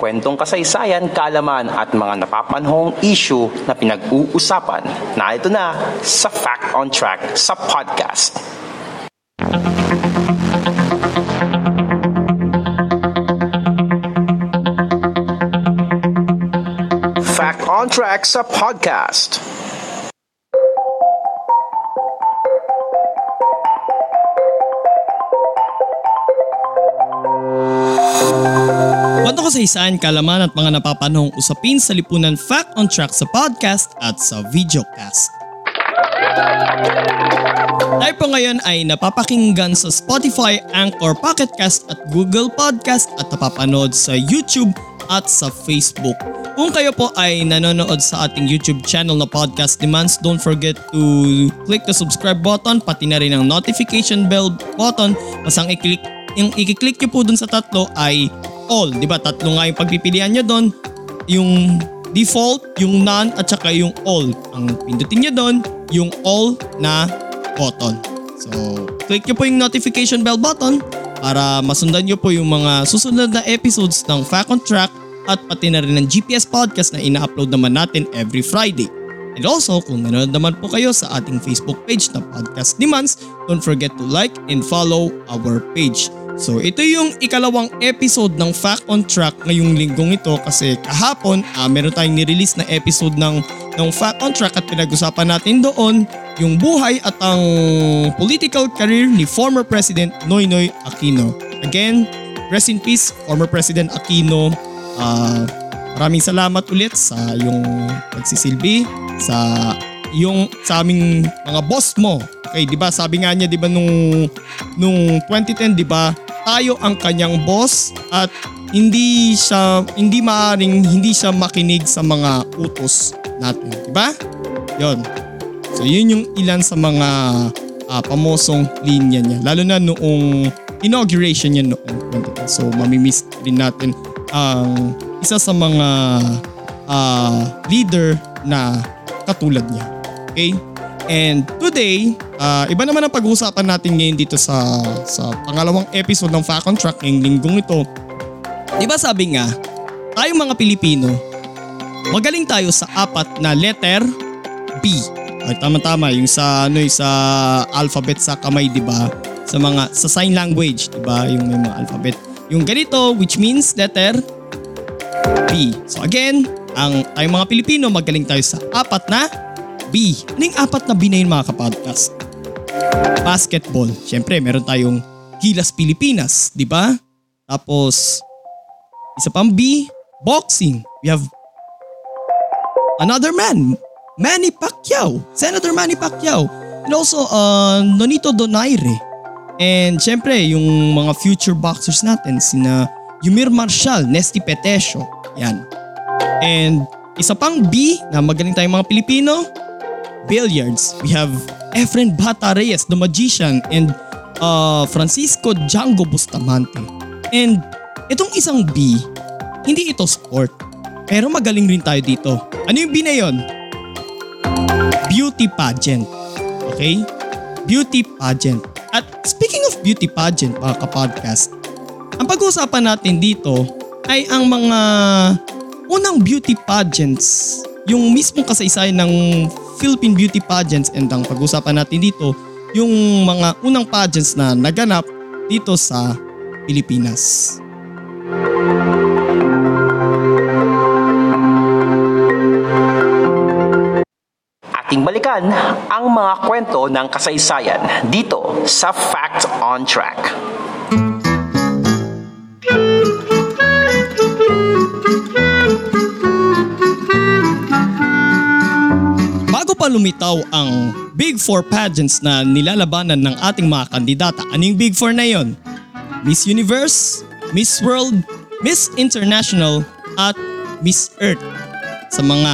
kwentong kasaysayan, kaalaman at mga napapanahong issue na pinag-uusapan. Narito na sa Fact on Track sa podcast. Fact on Track sa podcast. Kasaysayan, kalaman at mga napapanahong usapin sa lipunan Fact on Track sa podcast at sa videocast. Tayo po ngayon ay napapakinggan sa Spotify, Anchor, Pocket Cast at Google Podcast at napapanood sa YouTube at sa Facebook. Kung kayo po ay nanonood sa ating YouTube channel na Podcast Demands, don't forget to click the subscribe button pati na rin ang notification bell button. Pasang i-click yung i-click nyo po dun sa tatlo ay all. Di ba? Tatlo nga yung pagpipilian nyo doon. Yung default, yung none, at saka yung all. Ang pindutin nyo doon, yung all na button. So, click nyo po yung notification bell button para masundan nyo po yung mga susunod na episodes ng Fact Track at pati na rin ng GPS podcast na ina-upload naman natin every Friday. And also, kung nanonood naman po kayo sa ating Facebook page na Podcast Demands, don't forget to like and follow our page. So ito yung ikalawang episode ng Fact on Track ngayong linggong ito kasi kahapon uh, meron tayong nirelease na episode ng, ng Fact on Track at pinag-usapan natin doon yung buhay at ang political career ni former President Noynoy Aquino. Again, rest in peace former President Aquino. Uh, maraming salamat ulit sa yung pagsisilbi sa yung sa aming mga boss mo. Okay, 'di ba? Sabi nga niya 'di ba nung nung 2010 'di ba? Tayo ang kanyang boss at hindi siya hindi maaring hindi siya makinig sa mga utos natin, 'di ba? 'Yon. So yun yung ilan sa mga uh, pamosong linya niya lalo na noong inauguration niya noong 2010. So mamimiss rin natin ang isa sa mga uh, leader na katulad niya. Okay? And today, uh, iba naman ang pag-uusapan natin ngayon dito sa sa pangalawang episode ng Fact on Track ngayong linggong ito. Di ba sabi nga, tayong mga Pilipino, magaling tayo sa apat na letter B. Ay tama-tama yung sa ano yung sa alphabet sa kamay, 'di ba? Sa mga sa sign language, 'di ba? Yung may mga alphabet. Yung ganito which means letter B. So again, ang tayong mga Pilipino magaling tayo sa apat na B. Ano yung apat na B na yun mga kapodcast? Basketball. Siyempre, meron tayong Gilas Pilipinas, di ba? Tapos, isa pang B, boxing. We have another man, Manny Pacquiao. Senator Manny Pacquiao. And also, uh, Nonito Donaire. And syempre, yung mga future boxers natin, sina Yumir Marshall, Nesty Petesio. Yan. And isa pang B na magaling tayong mga Pilipino, billiards. We have Efren Bata Reyes, the magician, and uh, Francisco Django Bustamante. And itong isang B, hindi ito sport. Pero magaling rin tayo dito. Ano yung B na yun? Beauty pageant. Okay? Beauty pageant. At speaking of beauty pageant, mga kapodcast, ang pag-uusapan natin dito ay ang mga unang beauty pageants, yung mismong kasaysayan ng Philippine beauty pageants and ang pag-usapan natin dito, yung mga unang pageants na naganap dito sa Pilipinas. Ating balikan ang mga kwento ng kasaysayan dito sa Fact on Track. Lumitaw ang Big Four pageants na nilalabanan ng ating mga kandidata, ano yung Big Four na yon? Miss Universe, Miss World, Miss International, at Miss Earth. Sa mga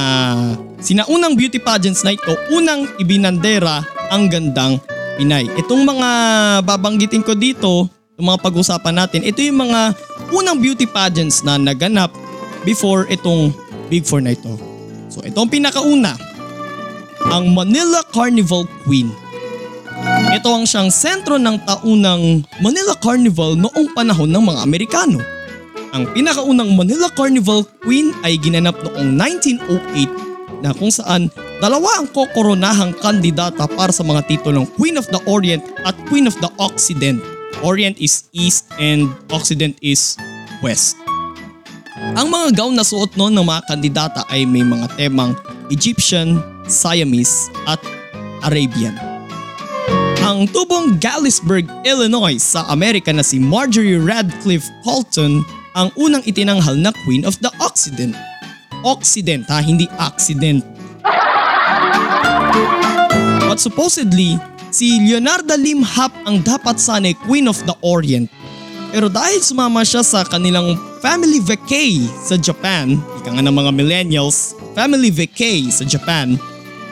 sinaunang beauty pageants na ito, unang ibinandera ang gandang Pinay. Itong mga babanggitin ko dito, itong mga pag-usapan natin, ito yung mga unang beauty pageants na naganap before itong Big Four na ito. So ito ang pinakauna, ang Manila Carnival Queen. Ito ang siyang sentro ng taunang Manila Carnival noong panahon ng mga Amerikano. ang pinakaunang Manila Carnival Queen ay ginanap noong 1908 na kung saan dalawa ang kokoronahang kandidata para sa mga titulong Queen of the Orient at Queen of the Occident. Orient is East and Occident is West. Ang mga gown na suot noon ng mga kandidata ay may mga temang Egyptian, Siamese at Arabian. Ang tubong Galesburg, Illinois sa Amerika na si Marjorie Radcliffe Colton ang unang itinanghal na Queen of the Occident. Occident ha, hindi accident. But supposedly, si Leonardo Lim Hap ang dapat sanay Queen of the Orient. Pero dahil sumama siya sa kanilang family vacay sa Japan, ika nga ng mga millennials, family vacay sa Japan,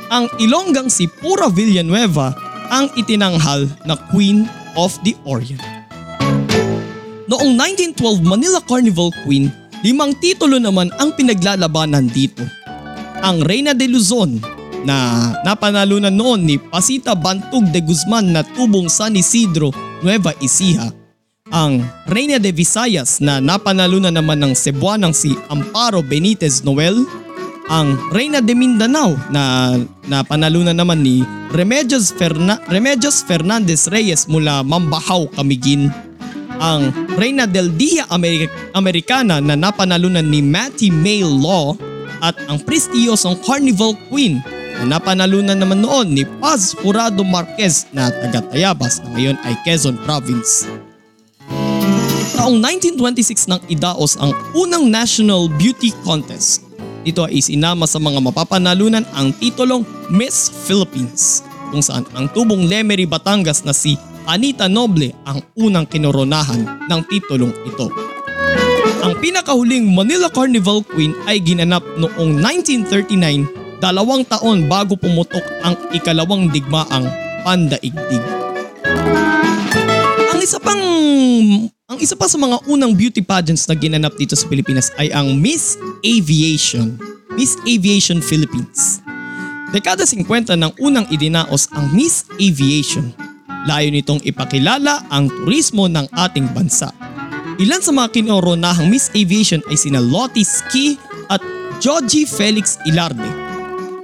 ang Ilonggang si Pura Villanueva ang itinanghal na Queen of the Orient. Noong 1912 Manila Carnival Queen, limang titulo naman ang pinaglalabanan dito. Ang Reina de Luzon na napanalunan noon ni Pasita Bantug de Guzman na tubong San Isidro, Nueva Ecija. Ang Reina de Visayas na napanalunan naman ng Cebuanang si Amparo Benitez Noel ang Reina de Mindanao na napanalunan naman ni Remedios, Ferna- Remedios Fernandez Reyes mula Mambahaw, Camiguin. Ang Reina del Dia Ameri- Americana na napanalunan ni Matty May Law at ang prestiyosong Carnival Queen na napanalunan naman noon ni Paz Jurado Marquez na taga Tayabas na ngayon ay Quezon Province. Taong 1926 nang idaos ang unang National Beauty Contest ito ay isinama sa mga mapapanalunan ang titulong Miss Philippines kung saan ang tubong Lemery Batangas na si Anita Noble ang unang kinoronahan ng titulong ito. Ang pinakahuling Manila Carnival Queen ay ginanap noong 1939 dalawang taon bago pumutok ang ikalawang digmaang pandaigdig. Ang isa pang ang isa pa sa mga unang beauty pageants na ginanap dito sa Pilipinas ay ang Miss Aviation. Miss Aviation Philippines. Dekada 50 nang unang idinaos ang Miss Aviation. Layo nitong ipakilala ang turismo ng ating bansa. Ilan sa mga kinoronahang Miss Aviation ay sina Lottie Ski at Joji Felix Ilarde.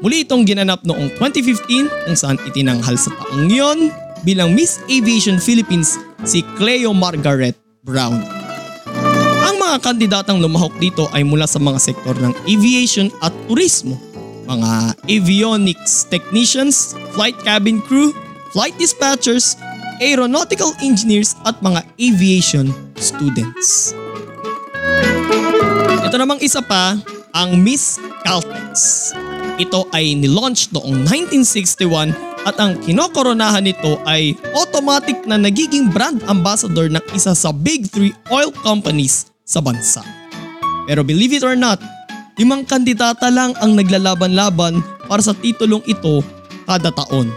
Muli itong ginanap noong 2015 kung saan itinanghal sa taong yon bilang Miss Aviation Philippines si Cleo Margaret Brown. Ang mga kandidatang lumahok dito ay mula sa mga sektor ng aviation at turismo, mga avionics technicians, flight cabin crew, flight dispatchers, aeronautical engineers at mga aviation students. Ito namang isa pa, ang Miss Caltex. Ito ay nilaunch noong 1961 at ang kinokoronahan nito ay automatic na nagiging brand ambassador ng isa sa big three oil companies sa bansa. Pero believe it or not, limang kandidata lang ang naglalaban-laban para sa titulong ito kada taon.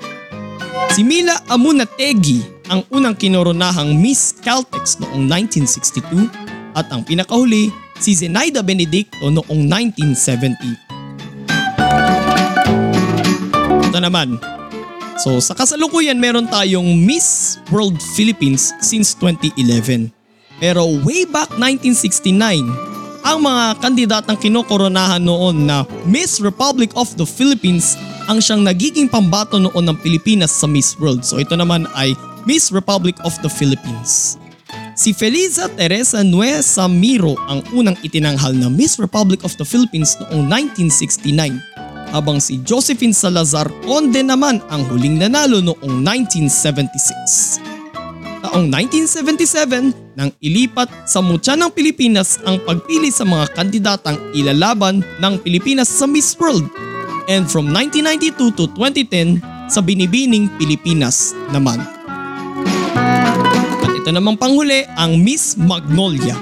Si Mila Amunategi ang unang kinoronahang Miss Caltex noong 1962 at ang pinakahuli si Zenaida Benedicto noong 1970. Ito naman, So sa kasalukuyan meron tayong Miss World Philippines since 2011. Pero way back 1969, ang mga kandidatang kinokoronahan noon na Miss Republic of the Philippines ang siyang nagiging pambato noon ng Pilipinas sa Miss World. So ito naman ay Miss Republic of the Philippines. Si Feliza Teresa Nueza Miro ang unang itinanghal na Miss Republic of the Philippines noong 1969 habang si Josephine Salazar Conde naman ang huling nanalo noong 1976. Taong 1977 nang ilipat sa mutya ng Pilipinas ang pagpili sa mga kandidatang ilalaban ng Pilipinas sa Miss World and from 1992 to 2010 sa Binibining Pilipinas naman. At ito namang panghuli ang Miss Magnolia.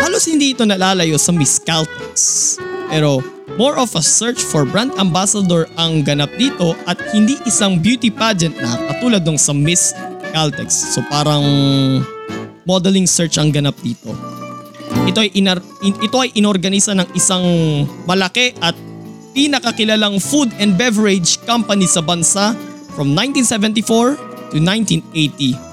Halos hindi ito nalalayo sa Miss Caltex. Pero more of a search for brand ambassador ang ganap dito at hindi isang beauty pageant na katulad ng sa Miss Caltex. So parang modeling search ang ganap dito. Ito ay, inar- in- ito ay inorganisa ng isang malaki at pinakakilalang food and beverage company sa bansa from 1974 to 1980.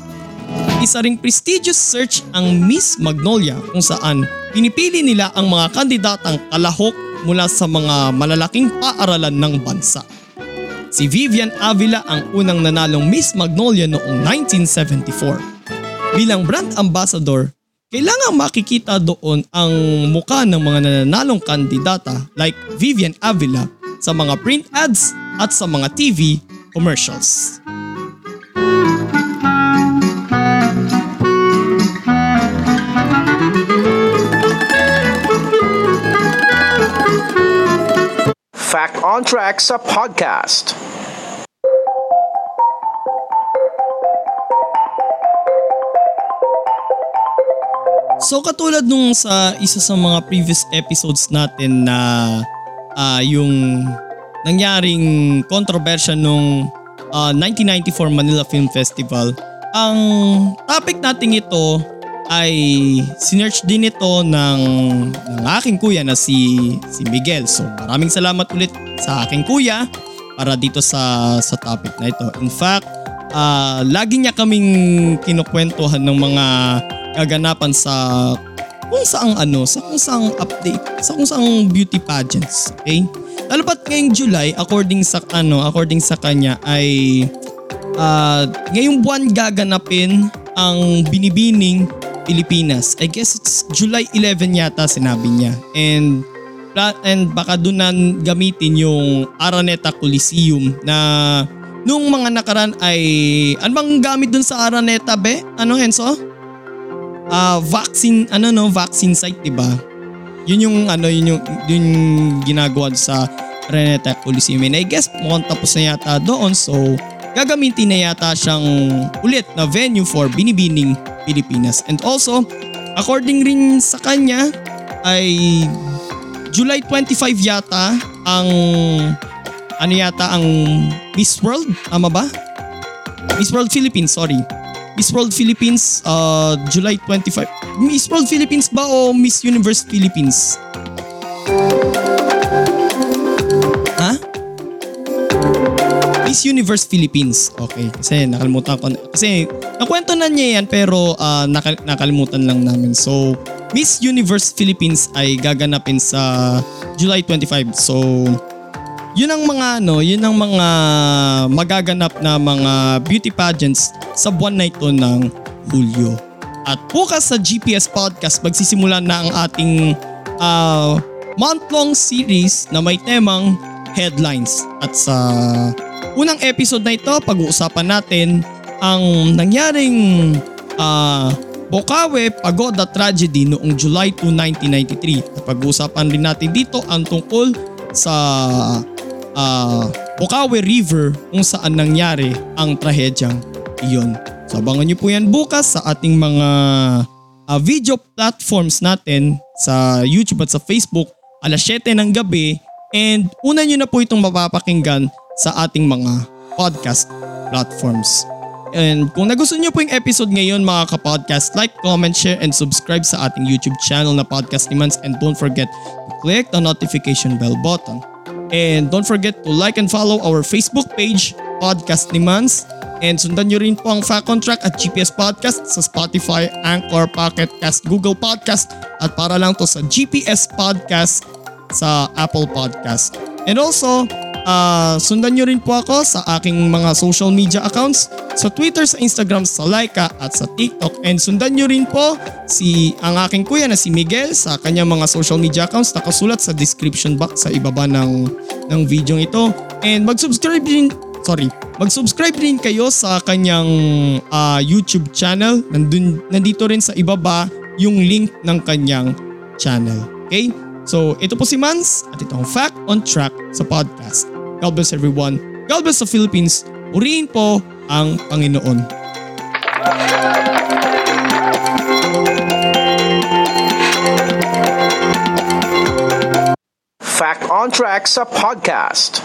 isa ring prestigious search ang Miss Magnolia kung saan pinipili nila ang mga kandidatang kalahok mula sa mga malalaking paaralan ng bansa. Si Vivian Avila ang unang nanalong Miss Magnolia noong 1974. Bilang brand ambassador, kailangan makikita doon ang muka ng mga nananalong kandidata like Vivian Avila sa mga print ads at sa mga TV commercials. Fact on Track sa podcast. So katulad nung sa isa sa mga previous episodes natin na ah, yung nangyaring controversy nung ah, 1994 Manila Film Festival, ang topic natin ito ay sinearch din ito ng, ng aking kuya na si, si Miguel. So maraming salamat ulit sa aking kuya para dito sa, sa topic na ito. In fact, ah, lagi niya kaming kinukwentuhan ng mga kaganapan sa kung saang ano, sa kung saang update, sa kung saang beauty pageants, okay? Lalo ngayong July, according sa ano, according sa kanya ay ah ngayong buwan gaganapin ang binibining Pilipinas. I guess it's July 11 yata sinabi niya. And and baka doon na gamitin yung Araneta Coliseum na nung mga nakaraan ay ano bang gamit dun sa Araneta be? Ano Henso? ah vaccine ano no vaccine site 'di ba? Yun yung ano yun yung yun ginagawa sa Renata Coliseum. And I guess mukhang tapos na yata doon so gagamitin na yata siyang ulit na venue for Binibining Pilipinas. And also according rin sa kanya ay July 25 yata ang ano yata ang Miss World tama ba? Miss World Philippines, sorry. Miss World Philippines, uh, July 25. Miss World Philippines ba o Miss Universe Philippines? Miss Universe Philippines. Okay, kasi nakalimutan ko. Kasi nakwento na niya yan pero uh, nakal- nakalimutan lang namin. So, Miss Universe Philippines ay gaganapin sa July 25. So, yun ang mga ano, yun ang mga magaganap na mga beauty pageants sa buwan na ito ng Hulyo. At bukas sa GPS Podcast magsisimula na ang ating ah, month-long series na may temang headlines. At sa unang episode na ito, pag-uusapan natin ang nangyaring ah, Bokawe Pagoda Tragedy noong July 2, 1993. At pag-uusapan rin natin dito ang tungkol sa ah Bokawe River kung saan nangyari ang trahedyang iyon. So abangan nyo po yan bukas sa ating mga ah, video platforms natin sa YouTube at sa Facebook alas 7 ng gabi and una nyo na po itong mapapakinggan sa ating mga podcast platforms. And kung nagustuhan nyo po yung episode ngayon mga kapodcast, like, comment, share, and subscribe sa ating YouTube channel na Podcast ni Mans and don't forget to click the notification bell button. And don't forget to like and follow our Facebook page, Podcast ni Mans. And sundan nyo rin po ang Fact on Track at GPS Podcast sa Spotify, Anchor, Pocket Cast, Google Podcast at para lang to sa GPS Podcast sa Apple Podcast. And also, ah, sundan nyo rin po ako sa aking mga social media accounts sa Twitter, sa Instagram, sa Laika at sa TikTok. And sundan nyo rin po si ang aking kuya na si Miguel sa kanyang mga social media accounts nakasulat sa description box sa ibaba ng ng video ito. And mag-subscribe din sorry, mag-subscribe rin kayo sa kanyang ah, YouTube channel. Nandun, nandito rin sa ibaba yung link ng kanyang channel. Okay? So, ito po si Mans at ito ang Fact on Track sa podcast. God bless everyone. God bless the Philippines. Purihin po ang Panginoon. Fact on Track sa podcast.